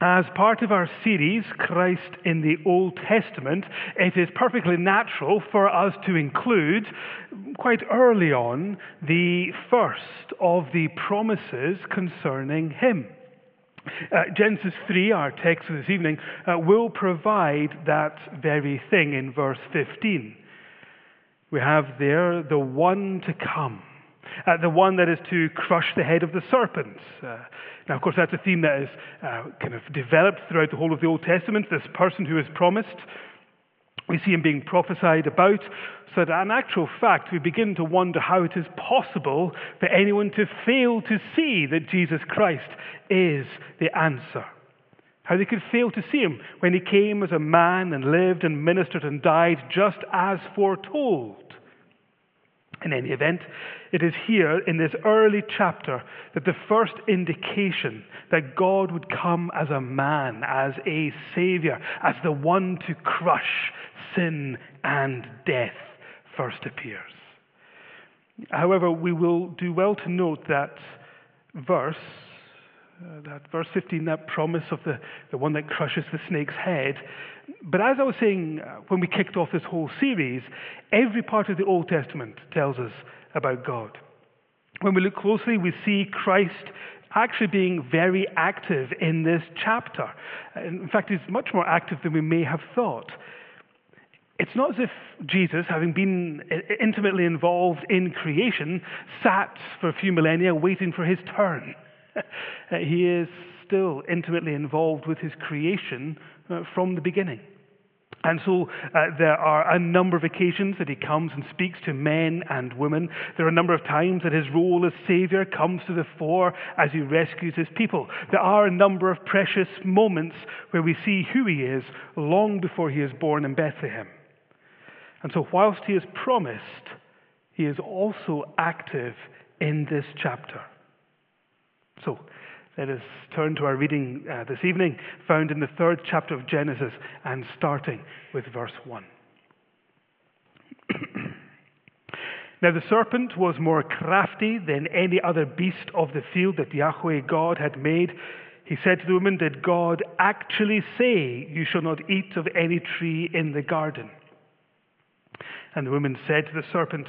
As part of our series, Christ in the Old Testament, it is perfectly natural for us to include, quite early on, the first of the promises concerning Him. Uh, Genesis 3, our text this evening, uh, will provide that very thing in verse 15. We have there the one to come uh, the one that is to crush the head of the serpent. Uh, now, of course, that's a theme that is uh, kind of developed throughout the whole of the Old Testament. This person who is promised, we see him being prophesied about, so that in actual fact, we begin to wonder how it is possible for anyone to fail to see that Jesus Christ is the answer. How they could fail to see him when he came as a man and lived and ministered and died just as foretold. In any event, it is here in this early chapter that the first indication that God would come as a man, as a savior, as the one to crush sin and death first appears. However, we will do well to note that verse, uh, that verse 15, that promise of the, the one that crushes the snake's head, but as I was saying uh, when we kicked off this whole series, every part of the Old Testament tells us about God. When we look closely, we see Christ actually being very active in this chapter. In fact, he's much more active than we may have thought. It's not as if Jesus, having been intimately involved in creation, sat for a few millennia waiting for his turn. he is still intimately involved with his creation uh, from the beginning. And so uh, there are a number of occasions that he comes and speaks to men and women. There are a number of times that his role as Savior comes to the fore as he rescues his people. There are a number of precious moments where we see who he is long before he is born in Bethlehem. And so, whilst he is promised, he is also active in this chapter. So, let us turn to our reading uh, this evening, found in the third chapter of Genesis and starting with verse 1. now the serpent was more crafty than any other beast of the field that Yahweh God had made. He said to the woman, Did God actually say, You shall not eat of any tree in the garden? And the woman said to the serpent,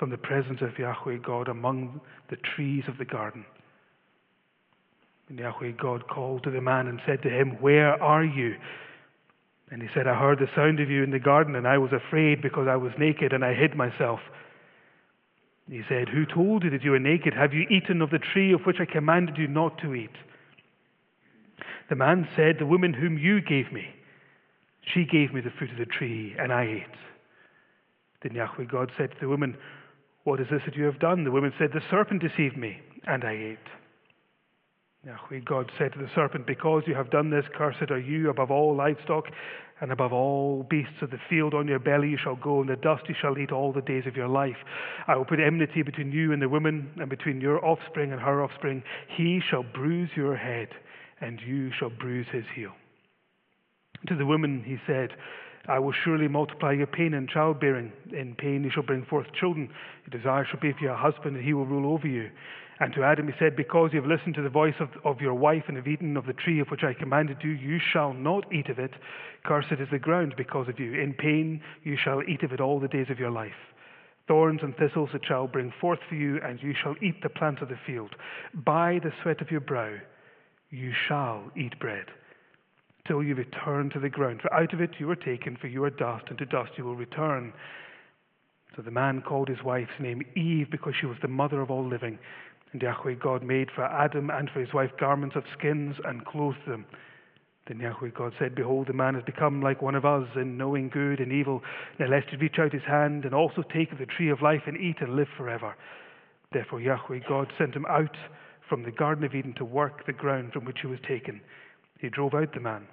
from the presence of Yahweh God among the trees of the garden. And Yahweh God called to the man and said to him, Where are you? And he said, I heard the sound of you in the garden, and I was afraid because I was naked and I hid myself. He said, Who told you that you were naked? Have you eaten of the tree of which I commanded you not to eat? The man said, The woman whom you gave me, she gave me the fruit of the tree, and I ate. Then Yahweh God said to the woman, what is this that you have done? The woman said, The serpent deceived me, and I ate. Yahweh God said to the serpent, Because you have done this, cursed are you above all livestock and above all beasts of the field. On your belly you shall go, and the dust you shall eat all the days of your life. I will put enmity between you and the woman, and between your offspring and her offspring. He shall bruise your head, and you shall bruise his heel. To the woman he said, I will surely multiply your pain in childbearing. In pain you shall bring forth children. Your desire shall be for your husband, and he will rule over you. And to Adam he said, Because you have listened to the voice of, of your wife and have eaten of the tree of which I commanded you, you shall not eat of it. Cursed is the ground because of you. In pain you shall eat of it all the days of your life. Thorns and thistles it shall bring forth for you, and you shall eat the plant of the field. By the sweat of your brow you shall eat bread till you return to the ground. For out of it you were taken, for you are dust, and to dust you will return. So the man called his wife's name Eve, because she was the mother of all living. And Yahweh God made for Adam and for his wife garments of skins and clothed them. Then Yahweh God said, Behold, the man has become like one of us in knowing good and evil. Now lest he reach out his hand and also take of the tree of life and eat and live forever. Therefore Yahweh God sent him out from the Garden of Eden to work the ground from which he was taken. He drove out the man.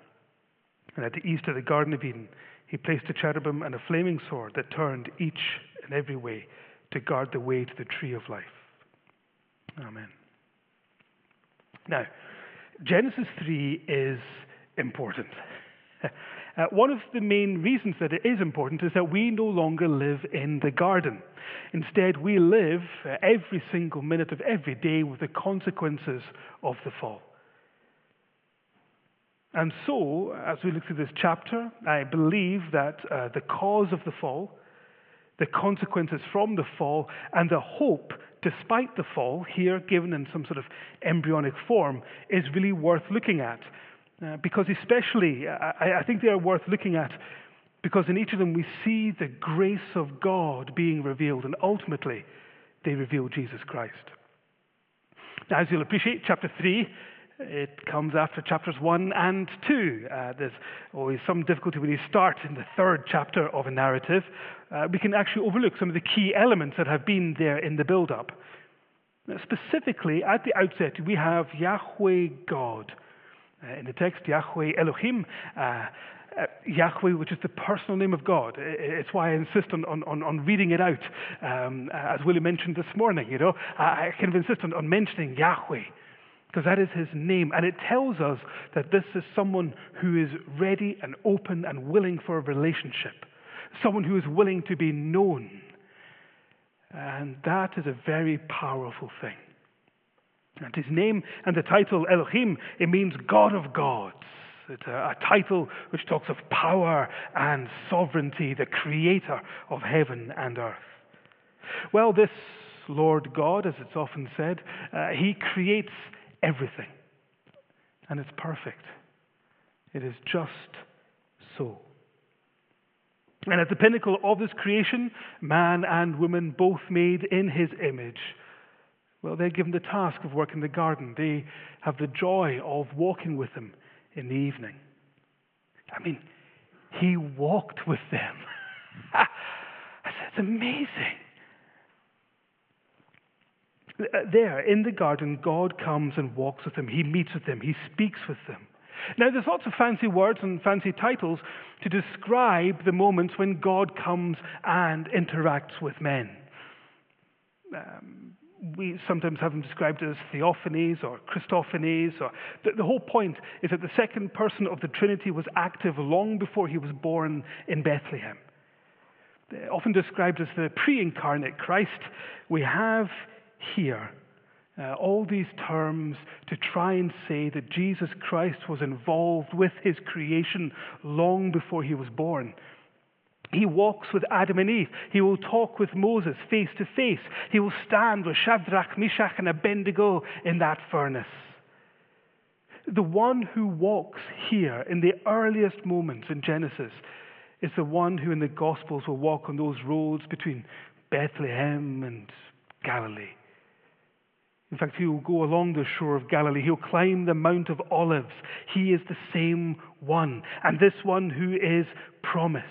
And at the east of the Garden of Eden, he placed a cherubim and a flaming sword that turned each and every way to guard the way to the tree of life. Amen. Now, Genesis 3 is important. Uh, one of the main reasons that it is important is that we no longer live in the garden. Instead, we live uh, every single minute of every day with the consequences of the fall. And so, as we look through this chapter, I believe that uh, the cause of the fall, the consequences from the fall, and the hope despite the fall, here given in some sort of embryonic form, is really worth looking at. Uh, because, especially, I, I think they are worth looking at because in each of them we see the grace of God being revealed, and ultimately they reveal Jesus Christ. Now, as you'll appreciate, chapter 3 it comes after chapters 1 and 2. Uh, there's always some difficulty when you start in the third chapter of a narrative. Uh, we can actually overlook some of the key elements that have been there in the build up. Specifically, at the outset, we have Yahweh God. Uh, in the text, Yahweh Elohim, uh, uh, Yahweh, which is the personal name of God. It's why I insist on, on, on reading it out, um, as Willie mentioned this morning. You know, I kind of insist on, on mentioning Yahweh because that is his name. And it tells us that this is someone who is ready and open and willing for a relationship, someone who is willing to be known. And that is a very powerful thing. And his name and the title Elohim, it means God of gods. It's a, a, title which talks of power and sovereignty, the creator of heaven and earth. Well, this Lord God, as it's often said, uh, he creates everything. And it's perfect. It is just so. And at the pinnacle of this creation, man and woman, both made in his image, well, they're given the task of working the garden. They have the joy of walking with him in the evening. I mean, he walked with them. That's amazing. Uh, there in the garden, God comes and walks with them. He meets with them. He speaks with them. Now, there's lots of fancy words and fancy titles to describe the moments when God comes and interacts with men. Um, we sometimes have them described as theophanies or Christophanies. Or the, the, whole point is that the second person of the Trinity was active long before he was born in Bethlehem. They're often described as the pre incarnate Christ, we have here uh, all these terms to try and say that Jesus Christ was involved with his creation long before he was born. He walks with Adam and Eve. He will talk with Moses face to face. He will stand with Shadrach, Meshach, and Abednego in that furnace. The one who walks here in the earliest moments in Genesis is the one who in the Gospels will walk on those roads between Bethlehem and Galilee. In fact, he will go along the shore of Galilee. He'll climb the Mount of Olives. He is the same one, and this one who is promised.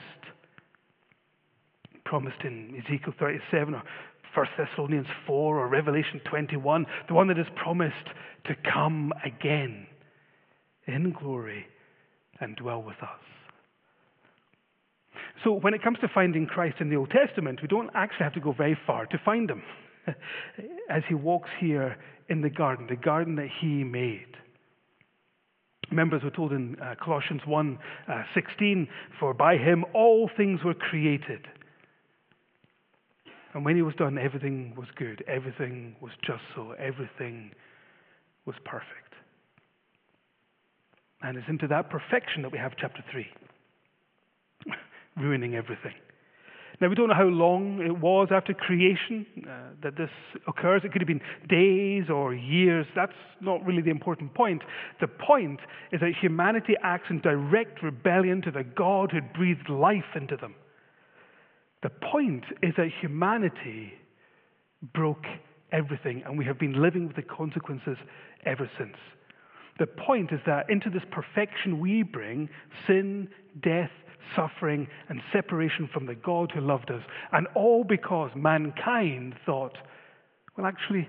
Promised in Ezekiel 37 or 1 Thessalonians 4 or Revelation 21, the one that is promised to come again in glory and dwell with us. So, when it comes to finding Christ in the Old Testament, we don't actually have to go very far to find him. as he walks here in the garden, the garden that he made. Members were told in uh, Colossians 1 uh, 16, For by him all things were created. And when he was done, everything was good. Everything was just so. Everything was perfect. And it's into that perfection that we have chapter 3, ruining everything. Now, we don't know how long it was after creation uh, that this occurs. It could have been days or years. That's not really the important point. The point is that humanity acts in direct rebellion to the God who breathed life into them. The point is that humanity broke everything, and we have been living with the consequences ever since. The point is that into this perfection we bring sin, death, suffering, and separation from the God who loved us, and all because mankind thought, well, actually,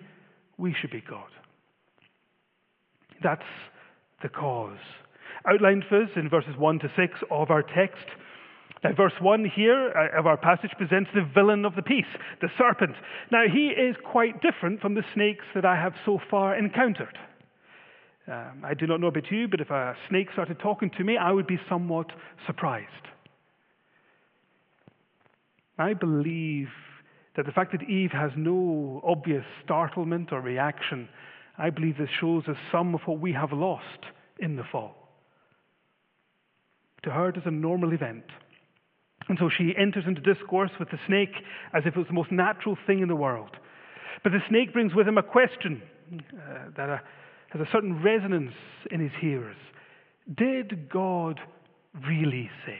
we should be God. That's the cause. Outlined for us in verses 1 to 6 of our text. Now, verse 1 here uh, of our passage presents the villain of the piece, the serpent. Now, he is quite different from the snakes that I have so far encountered. Um, I do not know about you, but if a snake started talking to me, I would be somewhat surprised. I believe that the fact that Eve has no obvious startlement or reaction, I believe this shows us some of what we have lost in the fall. To her, it is a normal event. And so she enters into discourse with the snake as if it was the most natural thing in the world. But the snake brings with him a question uh, that uh, has a certain resonance in his hearers. Did God really say?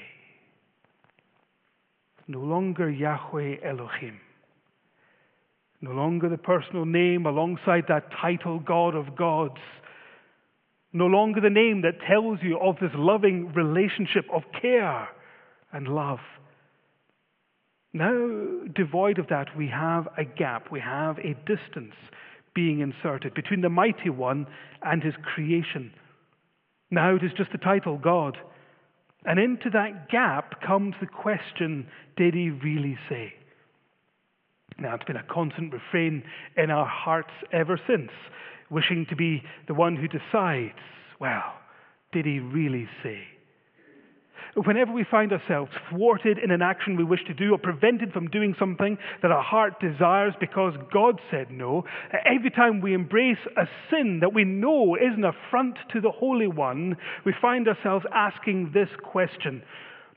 No longer Yahweh Elohim. No longer the personal name alongside that title, God of gods. No longer the name that tells you of this loving relationship of care and love. Now, devoid of that, we have a gap, we have a distance being inserted between the mighty one and his creation. Now it is just the title, God. And into that gap comes the question did he really say? Now, it's been a constant refrain in our hearts ever since, wishing to be the one who decides, well, did he really say? Whenever we find ourselves thwarted in an action we wish to do or prevented from doing something that our heart desires because God said no, every time we embrace a sin that we know is an affront to the Holy One, we find ourselves asking this question.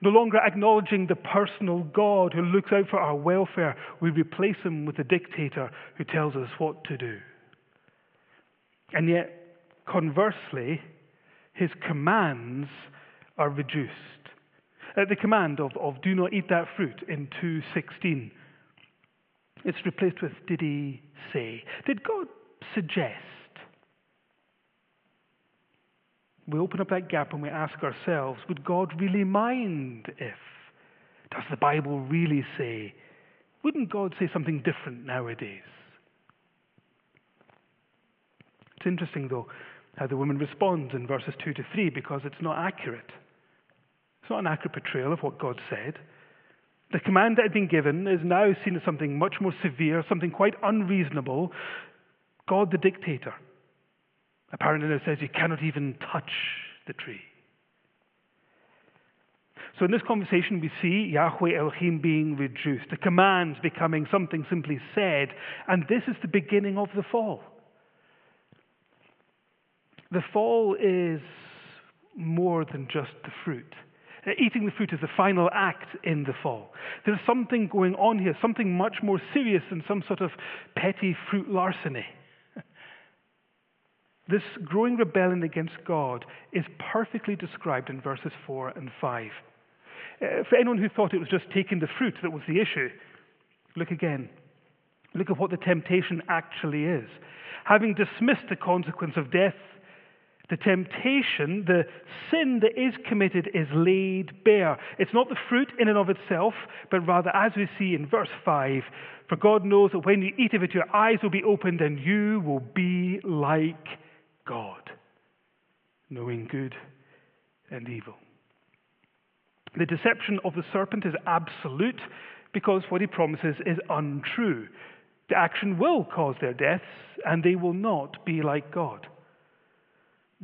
No longer acknowledging the personal God who looks out for our welfare, we replace him with a dictator who tells us what to do. And yet, conversely, his commands are reduced. Uh, the command of, of do not eat that fruit in 2.16, it's replaced with did he say? Did God suggest? We open up that gap and we ask ourselves, would God really mind if? Does the Bible really say? Wouldn't God say something different nowadays? It's interesting, though, how the woman responds in verses 2 to 3 because it's not accurate. It's not an accurate portrayal of what God said. The command that had been given is now seen as something much more severe, something quite unreasonable. God, the dictator, apparently now says you cannot even touch the tree. So in this conversation, we see Yahweh Elohim being reduced, the commands becoming something simply said, and this is the beginning of the fall. The fall is more than just the fruit. Uh, eating the fruit is the final act in the fall. There's something going on here, something much more serious than some sort of petty fruit larceny. This growing rebellion against God is perfectly described in verses 4 and 5. Uh, for anyone who thought it was just taking the fruit that was the issue, look again. Look at what the temptation actually is. Having dismissed the consequence of death the temptation, the sin that is committed is laid bare. It's not the fruit in and of itself, but rather, as we see in verse 5, for God knows that when you eat of it, your eyes will be opened and you will be like God, knowing good and evil. The deception of the serpent is absolute because what he promises is untrue. The action will cause their deaths, and they will not be like God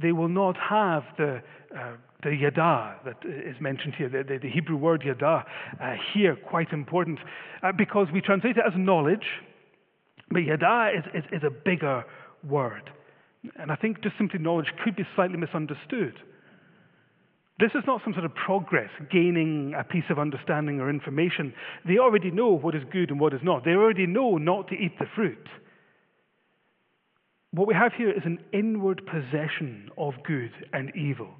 they will not have the, uh, the yada that is mentioned here, the, the, the Hebrew word yada, uh, here, quite important, uh, because we translate it as knowledge, but yada is, is, is a bigger word. And I think just simply knowledge could be slightly misunderstood. This is not some sort of progress, gaining a piece of understanding or information. They already know what is good and what is not. They already know not to eat the fruit. What we have here is an inward possession of good and evil,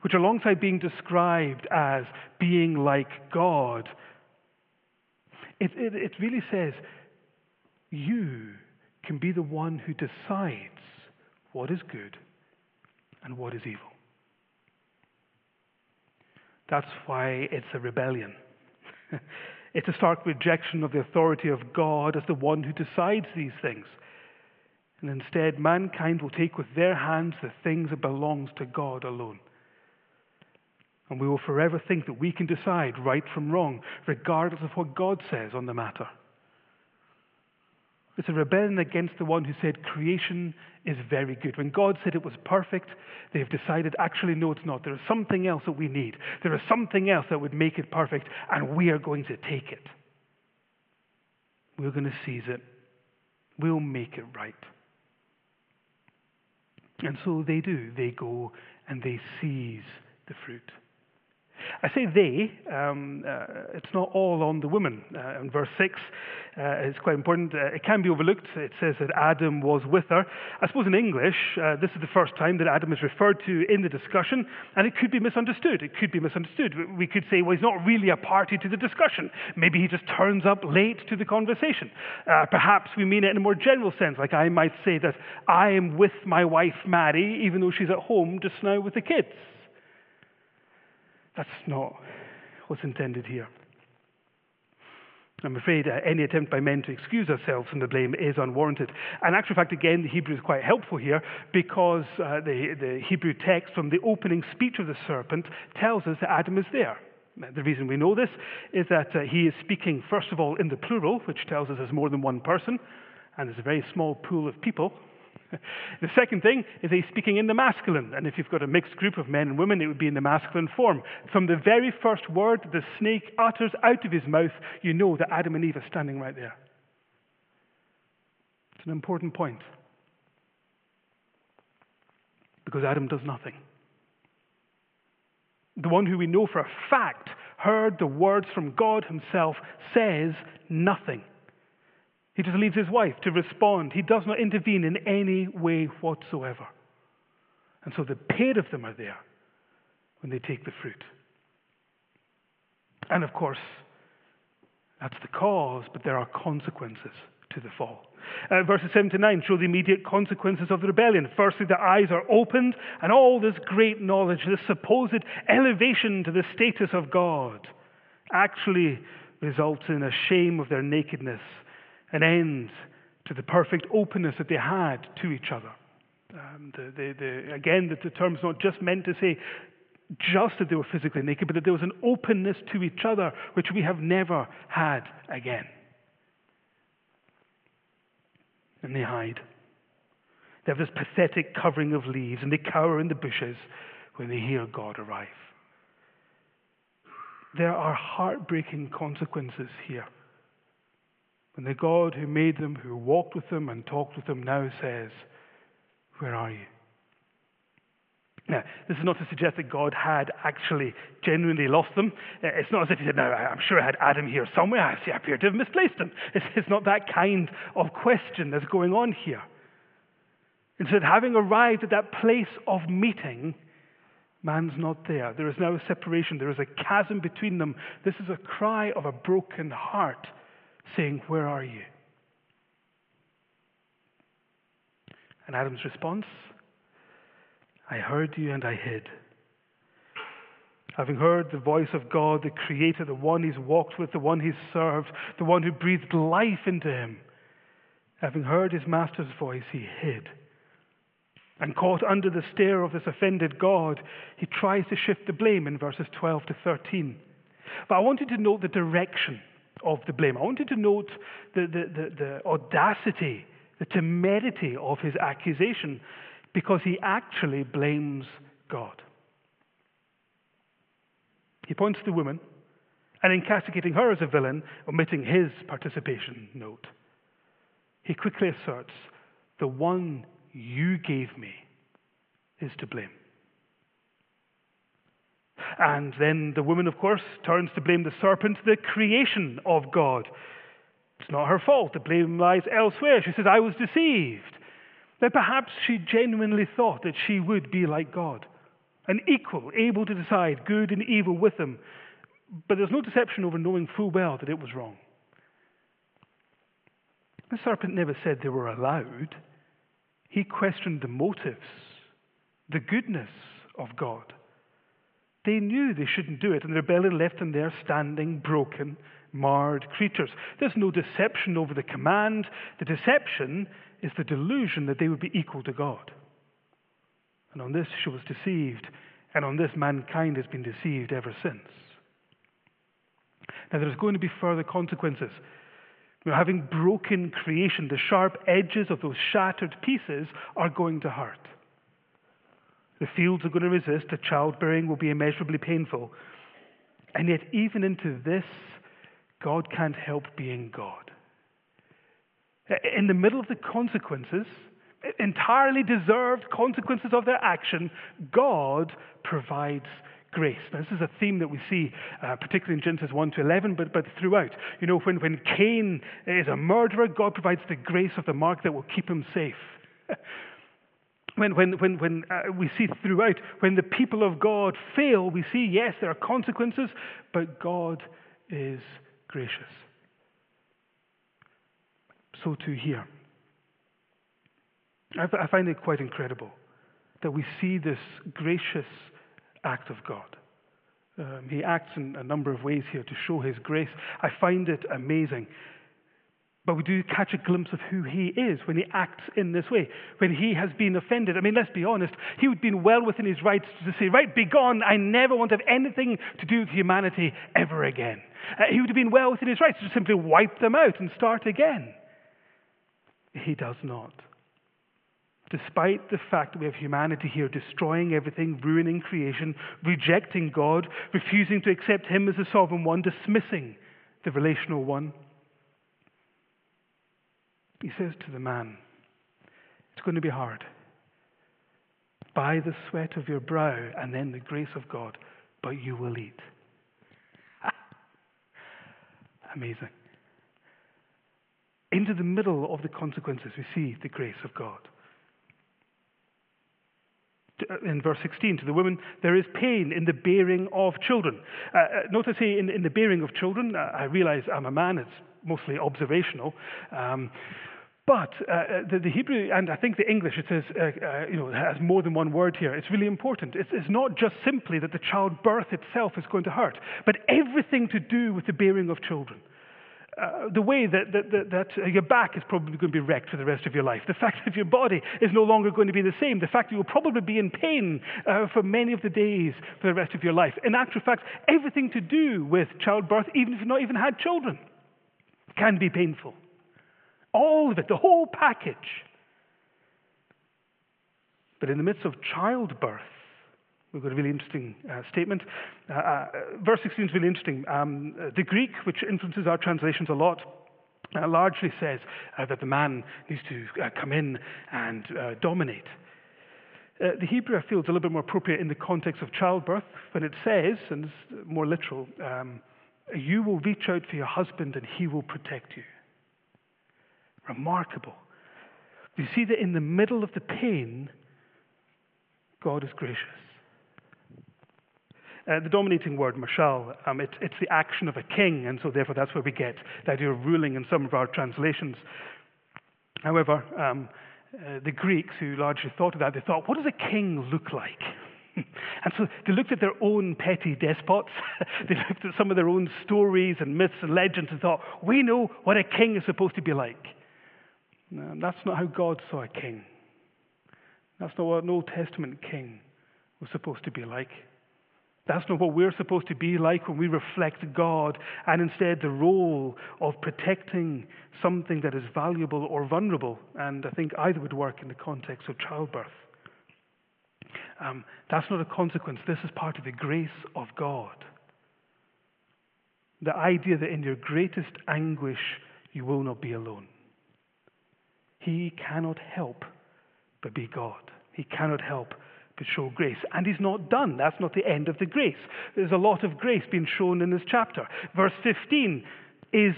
which, alongside being described as being like God, it, it, it really says, You can be the one who decides what is good and what is evil. That's why it's a rebellion. it's a stark rejection of the authority of God as the one who decides these things. And instead, mankind will take with their hands the things that belongs to God alone. And we will forever think that we can decide right from wrong, regardless of what God says on the matter. It's a rebellion against the one who said creation is very good. When God said it was perfect, they've decided, actually, no, it's not. There is something else that we need. There is something else that would make it perfect, and we are going to take it. We're going to seize it. We'll make it right. And so they do. They go and they seize the fruit. I say they, um, uh, it's not all on the woman. Uh, in verse 6, uh, it's quite important. Uh, it can be overlooked. It says that Adam was with her. I suppose in English, uh, this is the first time that Adam is referred to in the discussion, and it could be misunderstood. It could be misunderstood. We could say, well, he's not really a party to the discussion. Maybe he just turns up late to the conversation. Uh, perhaps we mean it in a more general sense, like I might say that I am with my wife, Mary, even though she's at home just now with the kids. That's not what's intended here. I'm afraid uh, any attempt by men to excuse ourselves from the blame is unwarranted. And actual fact, again, the Hebrew is quite helpful here because uh, the, the Hebrew text from the opening speech of the serpent tells us that Adam is there. The reason we know this is that uh, he is speaking, first of all, in the plural, which tells us there's more than one person, and there's a very small pool of people. the second thing is he's speaking in the masculine. And if you've got a mixed group of men and women, it would be in the masculine form. From the very first word the snake utters out of his mouth, you know that Adam and Eve are standing right there. It's an important point. Because Adam does nothing. The one who we know for a fact heard the words from God himself says nothing. He just leaves his wife to respond. He does not intervene in any way whatsoever. And so the pair of them are there when they take the fruit. And of course, that's the cause, but there are consequences to the fall. Uh, verses 7 to 9 show the immediate consequences of the rebellion. Firstly, the eyes are opened, and all this great knowledge, this supposed elevation to the status of God, actually results in a shame of their nakedness an end to the perfect openness that they had to each other. Um, the, the, the, again, that the term's not just meant to say just that they were physically naked, but that there was an openness to each other which we have never had again. And they hide. They have this pathetic covering of leaves, and they cower in the bushes when they hear God arrive. There are heartbreaking consequences here. When the God who made them, who walked with them and talked with them, now says, Where are you? Now, this is not to suggest that God had actually genuinely lost them. Uh, it's not as if he said, No, I'm sure I had Adam here somewhere. I see I appear to have misplaced him. It's, it's not that kind of question that's going on here. Instead, having arrived at that place of meeting, man's not there. There is now a separation, there is a chasm between them. This is a cry of a broken heart saying, Where are you? And Adam's response, I heard you and I hid. Having heard the voice of God, the Creator, the one he's walked with, the one he's served, the one who breathed life into him, having heard his master's voice, he hid. And caught under the stare of this offended God, he tries to shift the blame in verses 12 to 13. But I want you to note the direction of the blame. I want you to note the, the, the, the audacity, the temerity of his accusation, because he actually blames God. He points to the woman, and in castigating her as a villain, omitting his participation note, he quickly asserts, The one you gave me is to blame. And then the woman, of course, turns to blame the serpent, the creation of God. It's not her fault. The blame lies elsewhere. She says, I was deceived. That perhaps she genuinely thought that she would be like God, an equal, able to decide good and evil with him. But there's no deception over knowing full well that it was wrong. The serpent never said they were allowed. He questioned the motives, the goodness of God. They knew they shouldn't do it, and the rebellion left them there standing, broken, marred creatures. There's no deception over the command. The deception is the delusion that they would be equal to God. And on this she was deceived, and on this mankind has been deceived ever since. Now, there's going to be further consequences. Know, having broken creation, the sharp edges of those shattered pieces are going to hurt. The fields are going to resist, the childbearing will be immeasurably painful. And yet, even into this, God can't help being God. In the middle of the consequences, entirely deserved consequences of their action, God provides grace. Now, this is a theme that we see, uh, particularly in Genesis 1 to 11, but, but throughout. You know, when, when Cain is a murderer, God provides the grace of the mark that will keep him safe. when when, when, when uh, we see throughout, when the people of God fail, we see, yes, there are consequences, but God is gracious. So too here. I, I find it quite incredible that we see this gracious act of God. Um, he acts in a number of ways here to show his grace. I find it amazing. But we do catch a glimpse of who he is when he acts in this way, when he has been offended. I mean, let's be honest, he would have been well within his rights to say, Right, be gone. I never want to have anything to do with humanity ever again. Uh, he would have been well within his rights to simply wipe them out and start again. He does not despite the fact that we have humanity here destroying everything, ruining creation, rejecting God, refusing to accept Him as the sovereign one, dismissing the relational one. He says to the man, It's going to be hard. By the sweat of your brow and then the grace of God, but you will eat. Amazing. Into the middle of the consequences, we see the grace of God. Uh, in verse 16 to the woman, there is pain in the bearing of children. Uh, uh notice here in, in, the bearing of children, uh, I realize I'm a man, it's mostly observational. Um, but uh, uh, the, the, Hebrew and I think the English, it says, you know, has more than one word here. It's really important. It's, it's not just simply that the childbirth itself is going to hurt, but everything to do with the bearing of children uh, the way that, that, that, that uh, your back is probably going to be wrecked for the rest of your life, the fact that your body is no longer going to be the same, the fact that you'll probably be in pain uh, for many of the days for the rest of your life. In actual fact, everything to do with childbirth, even if you've not even had children, can be painful. All of it, the whole package. But in the midst of childbirth, We've got a really interesting uh, statement. Uh, uh, verse 16 is really interesting. Um, the Greek, which influences our translations a lot, uh, largely says uh, that the man needs to uh, come in and dominate. the Hebrew, I feel, is a little bit more appropriate in the context of childbirth when it says, and it's more literal, um, you will reach out for your husband and he will protect you. Remarkable. You see that in the middle of the pain, God is gracious. Uh, the dominating word, mashal, um, it, it's the action of a king, and so therefore that's where we get the idea of ruling in some of our translations. However, um, uh, the Greeks, who largely thought of that, they thought, what does a king look like? and so they looked at their own petty despots. they looked at some of their own stories and myths and legends and thought, we know what a king is supposed to be like. No, that's not how God saw a king. That's not what an Old Testament king was supposed to be like. That's not what we're supposed to be like when we reflect God, and instead the role of protecting something that is valuable or vulnerable. And I think either would work in the context of childbirth. Um, that's not a consequence. This is part of the grace of God. The idea that in your greatest anguish, you will not be alone. He cannot help but be God. He cannot help but show grace. And he's not done. That's not the end of the grace. There's a lot of grace being shown in this chapter. Verse 15 is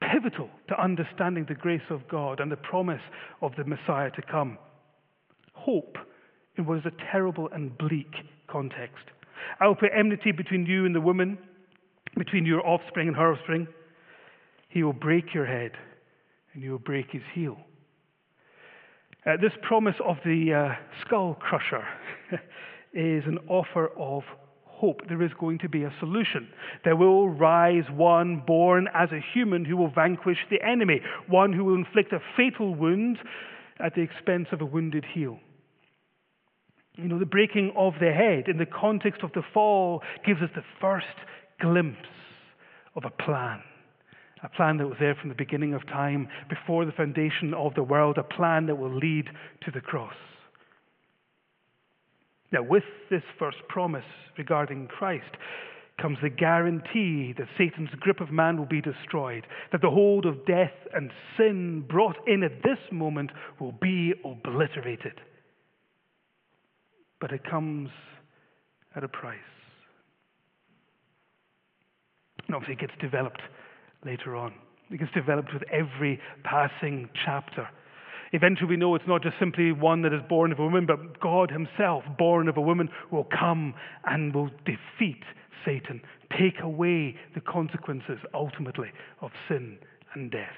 pivotal to understanding the grace of God and the promise of the Messiah to come. Hope in what is a terrible and bleak context. I will put enmity between you and the woman, between your offspring and her offspring. He will break your head, and you will break his heel. Uh, this promise of the uh, skull crusher is an offer of hope. There is going to be a solution. There will rise one born as a human who will vanquish the enemy, one who will inflict a fatal wound at the expense of a wounded heel. You know, the breaking of the head in the context of the fall gives us the first glimpse of a plan. A plan that was there from the beginning of time, before the foundation of the world, a plan that will lead to the cross. Now, with this first promise regarding Christ comes the guarantee that Satan's grip of man will be destroyed, that the hold of death and sin brought in at this moment will be obliterated. But it comes at a price. And obviously, it gets developed later on. It gets developed with every passing chapter. Eventually, we know it's not just simply one that is born of a woman, but God Himself, born of a woman, will come and will defeat Satan, take away the consequences ultimately of sin and death.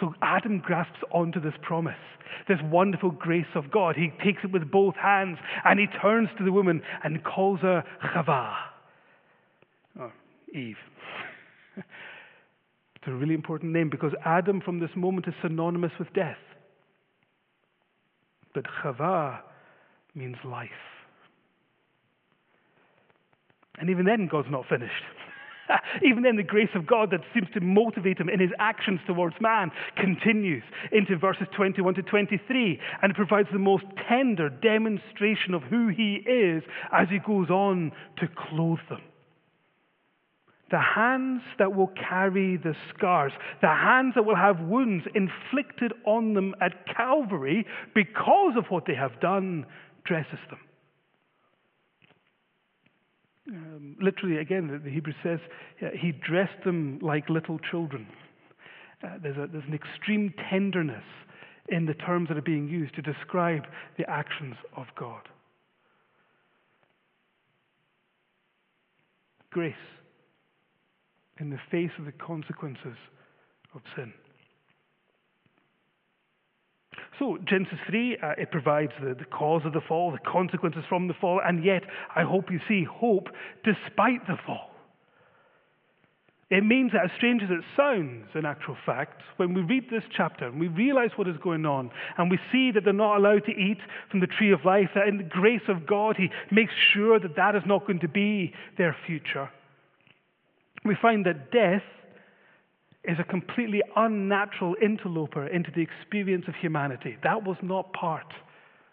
So Adam grasps onto this promise, this wonderful grace of God. He takes it with both hands and he turns to the woman and calls her Chava, or Eve. It's a really important name because Adam from this moment is synonymous with death. But Chava means life. And even then, God's not finished. even then, the grace of God that seems to motivate him in his actions towards man continues into verses 21 to 23 and provides the most tender demonstration of who he is as he goes on to clothe them the hands that will carry the scars, the hands that will have wounds inflicted on them at Calvary because of what they have done, dresses them. Um, literally, again, the, Hebrew says uh, he dressed them like little children. Uh, there's, a, there's an extreme tenderness in the terms that are being used to describe the actions of God. Grace in the face of the consequences of sin. So, Genesis 3, uh, it provides the, the cause of the fall, the consequences from the fall, and yet I hope you see hope despite the fall. It means that, as strange as it sounds, in actual fact, when we read this chapter and we realize what is going on, and we see that they're not allowed to eat from the tree of life, that in the grace of God, He makes sure that that is not going to be their future we find that death is a completely unnatural interloper into the experience of humanity. That was not part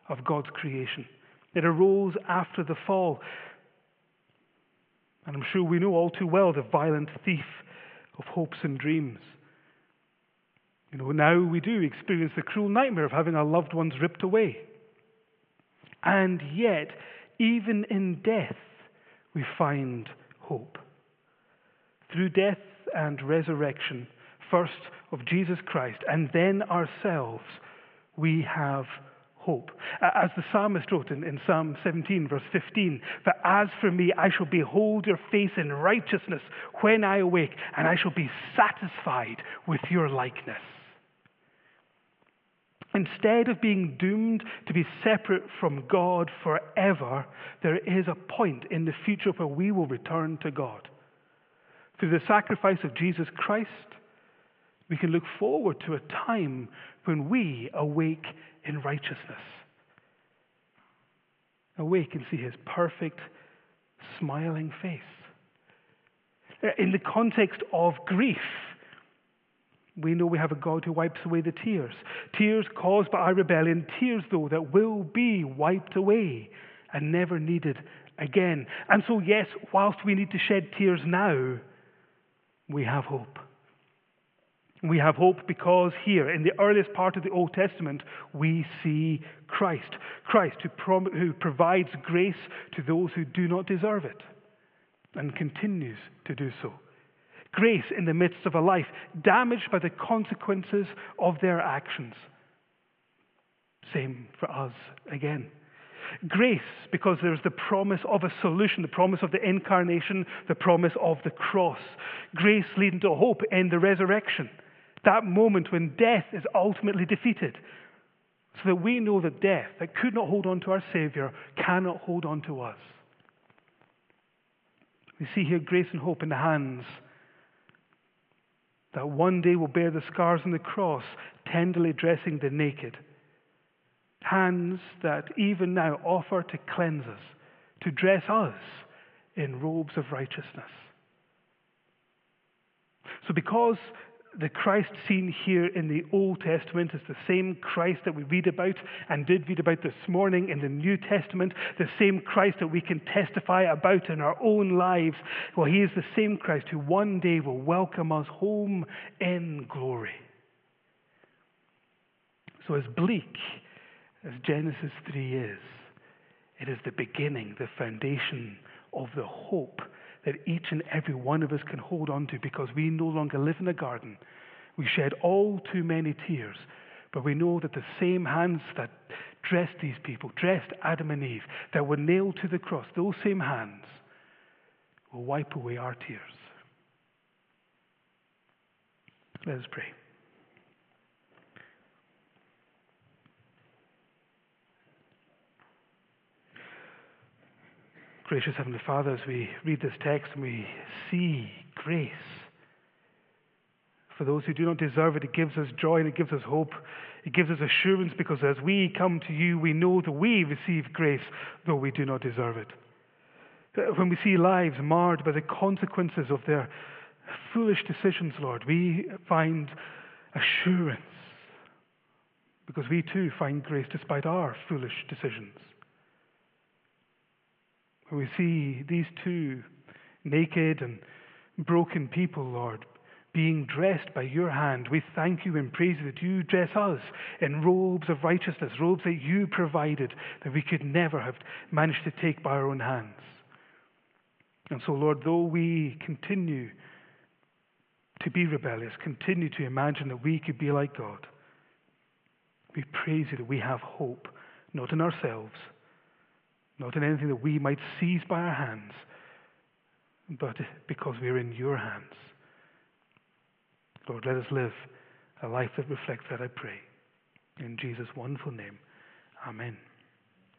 of God's creation. It arose after the fall. And I'm sure we know all too well the violent thief of hopes and dreams. You know, now we do experience the cruel nightmare of having our loved ones ripped away. And yet, even in death, we find hope through death and resurrection, first of Jesus Christ, and then ourselves, we have hope. As the psalmist wrote in, in, Psalm 17, verse 15, For as for me, I shall behold your face in righteousness when I awake, and I shall be satisfied with your likeness. Instead of being doomed to be separate from God forever, there is a point in the future where we will return to God. Through the sacrifice of Jesus Christ, we can look forward to a time when we awake in righteousness. Awake and see his perfect, smiling face. In the context of grief, we know we have a God who wipes away the tears. Tears caused by our rebellion, tears, though, that will be wiped away and never needed again. And so, yes, whilst we need to shed tears now, we have hope. We have hope because here, in the earliest part of the Old Testament, we see Christ. Christ who, prom- who provides grace to those who do not deserve it and continues to do so. Grace in the midst of a life damaged by the consequences of their actions. Same for us again. Grace, because there's the promise of a solution, the promise of the incarnation, the promise of the cross. Grace leading to hope in the resurrection. that moment when death is ultimately defeated, so that we know that death, that could not hold on to our Savior, cannot hold on to us. We see here grace and hope in the hands that one day will bear the scars on the cross, tenderly dressing the naked. Hands that even now offer to cleanse us, to dress us in robes of righteousness. So, because the Christ seen here in the Old Testament is the same Christ that we read about and did read about this morning in the New Testament, the same Christ that we can testify about in our own lives. Well, He is the same Christ who one day will welcome us home in glory. So, as bleak as Genesis 3 is, it is the beginning, the foundation of the hope that each and every one of us can hold on to because we no longer live in a garden. We shed all too many tears, but we know that the same hands that dressed these people, dressed Adam and Eve, that were nailed to the cross, those same hands will wipe away our tears. Let us pray. Gracious Heavenly Father, as we read this text and we see grace, for those who do not deserve it, it gives us joy and it gives us hope. It gives us assurance because as we come to you, we know that we receive grace, though we do not deserve it. When we see lives marred by the consequences of their foolish decisions, Lord, we find assurance because we too find grace despite our foolish decisions. We see these two naked and broken people, Lord, being dressed by your hand, we thank you and praise you that you dress us in robes of righteousness, robes that you provided that we could never have managed to take by our own hands. And so, Lord, though we continue to be rebellious, continue to imagine that we could be like God, we praise you that we have hope, not in ourselves not in anything that we might seize by our hands, but because we're in your hands. Lord, let us live a life that reflects that, I pray. In Jesus' wonderful name, amen.